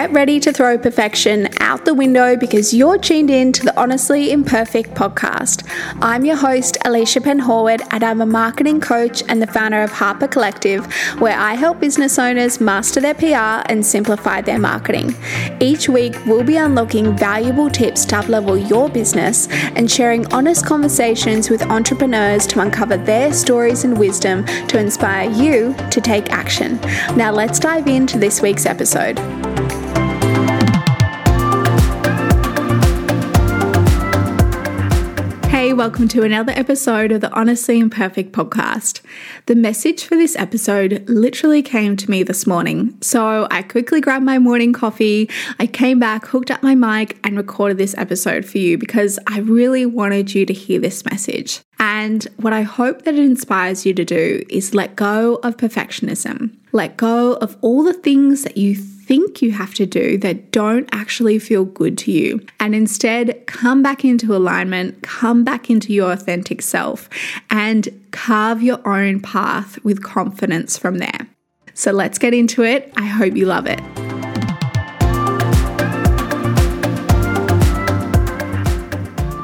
Get ready to throw perfection out the window because you're tuned in to the Honestly Imperfect podcast. I'm your host, Alicia Penhorwood, and I'm a marketing coach and the founder of Harper Collective, where I help business owners master their PR and simplify their marketing. Each week, we'll be unlocking valuable tips to uplevel your business and sharing honest conversations with entrepreneurs to uncover their stories and wisdom to inspire you to take action. Now, let's dive into this week's episode. Welcome to another episode of the Honestly Imperfect podcast. The message for this episode literally came to me this morning. So I quickly grabbed my morning coffee, I came back, hooked up my mic, and recorded this episode for you because I really wanted you to hear this message. And what I hope that it inspires you to do is let go of perfectionism. Let go of all the things that you think you have to do that don't actually feel good to you. And instead, come back into alignment, come back into your authentic self, and carve your own path with confidence from there. So let's get into it. I hope you love it.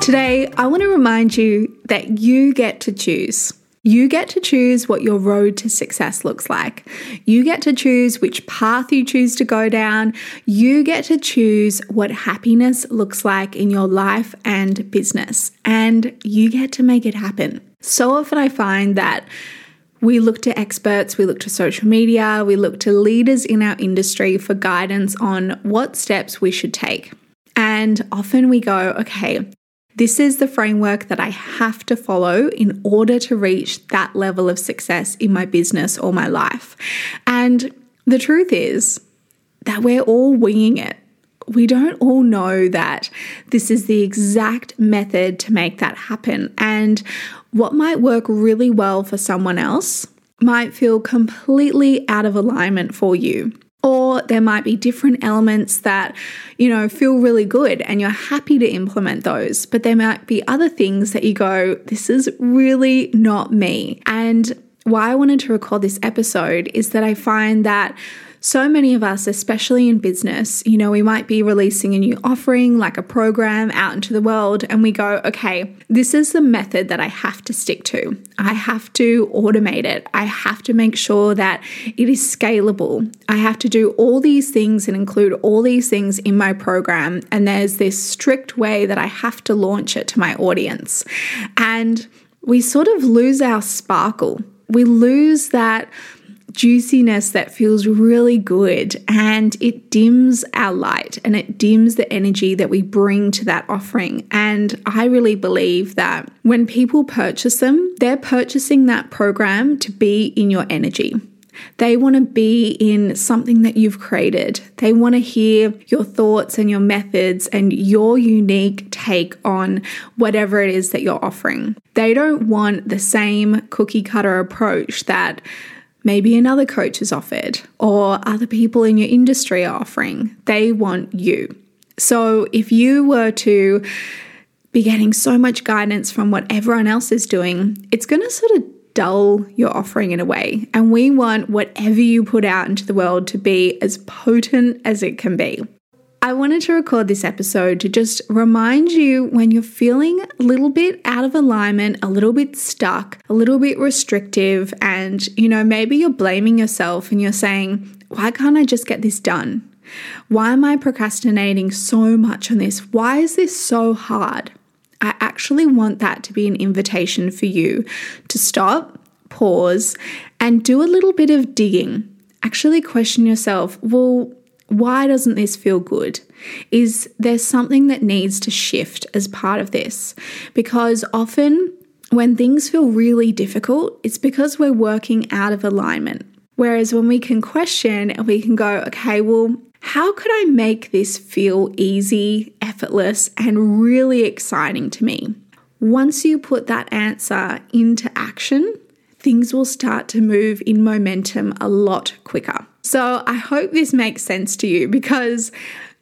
Today, I want to remind you that you get to choose. You get to choose what your road to success looks like. You get to choose which path you choose to go down. You get to choose what happiness looks like in your life and business. And you get to make it happen. So often I find that we look to experts, we look to social media, we look to leaders in our industry for guidance on what steps we should take. And often we go, okay, this is the framework that I have to follow in order to reach that level of success in my business or my life. And the truth is that we're all winging it. We don't all know that this is the exact method to make that happen. And what might work really well for someone else might feel completely out of alignment for you. Or there might be different elements that, you know, feel really good and you're happy to implement those. But there might be other things that you go, this is really not me. And why I wanted to record this episode is that I find that so many of us, especially in business, you know, we might be releasing a new offering like a program out into the world, and we go, okay, this is the method that I have to stick to. I have to automate it. I have to make sure that it is scalable. I have to do all these things and include all these things in my program. And there's this strict way that I have to launch it to my audience. And we sort of lose our sparkle. We lose that juiciness that feels really good and it dims our light and it dims the energy that we bring to that offering. And I really believe that when people purchase them, they're purchasing that program to be in your energy. They want to be in something that you've created. They want to hear your thoughts and your methods and your unique take on whatever it is that you're offering. They don't want the same cookie cutter approach that maybe another coach is offered or other people in your industry are offering. They want you. So if you were to be getting so much guidance from what everyone else is doing, it's going to sort of dull your offering in a way. And we want whatever you put out into the world to be as potent as it can be. I wanted to record this episode to just remind you when you're feeling a little bit out of alignment, a little bit stuck, a little bit restrictive, and you know, maybe you're blaming yourself and you're saying, Why can't I just get this done? Why am I procrastinating so much on this? Why is this so hard? I actually want that to be an invitation for you to stop, pause, and do a little bit of digging. Actually, question yourself well, why doesn't this feel good? Is there something that needs to shift as part of this? Because often when things feel really difficult, it's because we're working out of alignment. Whereas when we can question and we can go, okay, well, how could I make this feel easy, effortless, and really exciting to me? Once you put that answer into action, things will start to move in momentum a lot quicker. So I hope this makes sense to you because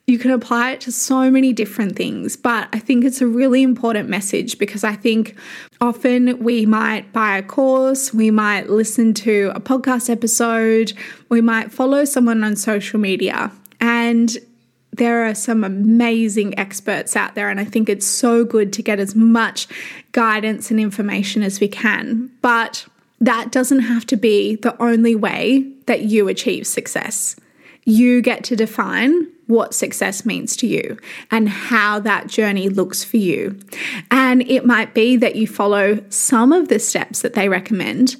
you can apply it to so many different things, but I think it's a really important message because I think often we might buy a course, we might listen to a podcast episode, we might follow someone on social media. And there are some amazing experts out there, and I think it's so good to get as much guidance and information as we can. But that doesn't have to be the only way that you achieve success. You get to define what success means to you and how that journey looks for you. And it might be that you follow some of the steps that they recommend,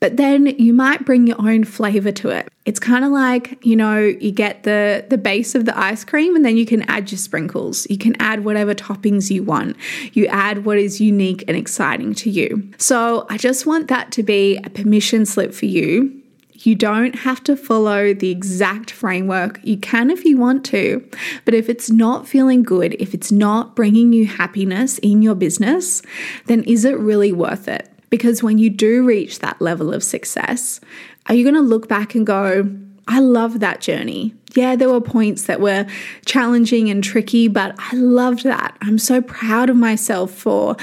but then you might bring your own flavor to it. It's kind of like, you know, you get the the base of the ice cream and then you can add your sprinkles. You can add whatever toppings you want. You add what is unique and exciting to you. So, I just want that to be a permission slip for you you don't have to follow the exact framework. You can if you want to, but if it's not feeling good, if it's not bringing you happiness in your business, then is it really worth it? Because when you do reach that level of success, are you going to look back and go, I love that journey. Yeah, there were points that were challenging and tricky, but I loved that. I'm so proud of myself for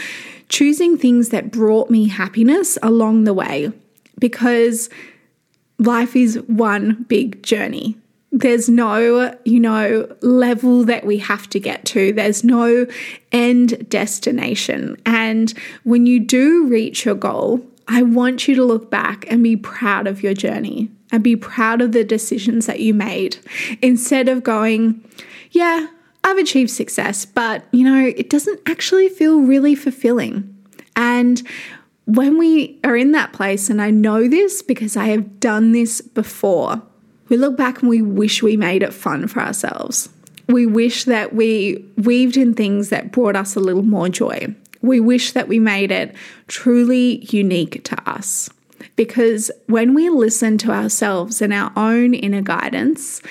choosing things that brought me happiness along the way because life is one big journey. There's no, you know, level that we have to get to. There's no end destination. And when you do reach your goal, I want you to look back and be proud of your journey and be proud of the decisions that you made instead of going, yeah, I've achieved success, but you know, it doesn't actually feel really fulfilling. And when we are in that place, and I know this because I have done this before, we look back and we wish we made it fun for ourselves. We wish that we weaved in things that brought us a little more joy. We wish that we made it truly unique to us. Because when we listen to ourselves and our own inner guidance,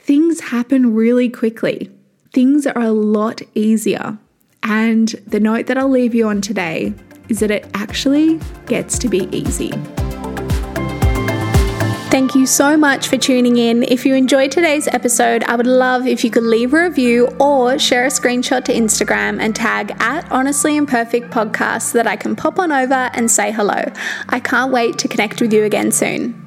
things happen really quickly. Things are a lot easier. And the note that I'll leave you on today is that it actually gets to be easy. Thank you so much for tuning in. If you enjoyed today's episode, I would love if you could leave a review or share a screenshot to Instagram and tag at Honestly Imperfect Podcast so that I can pop on over and say hello. I can't wait to connect with you again soon.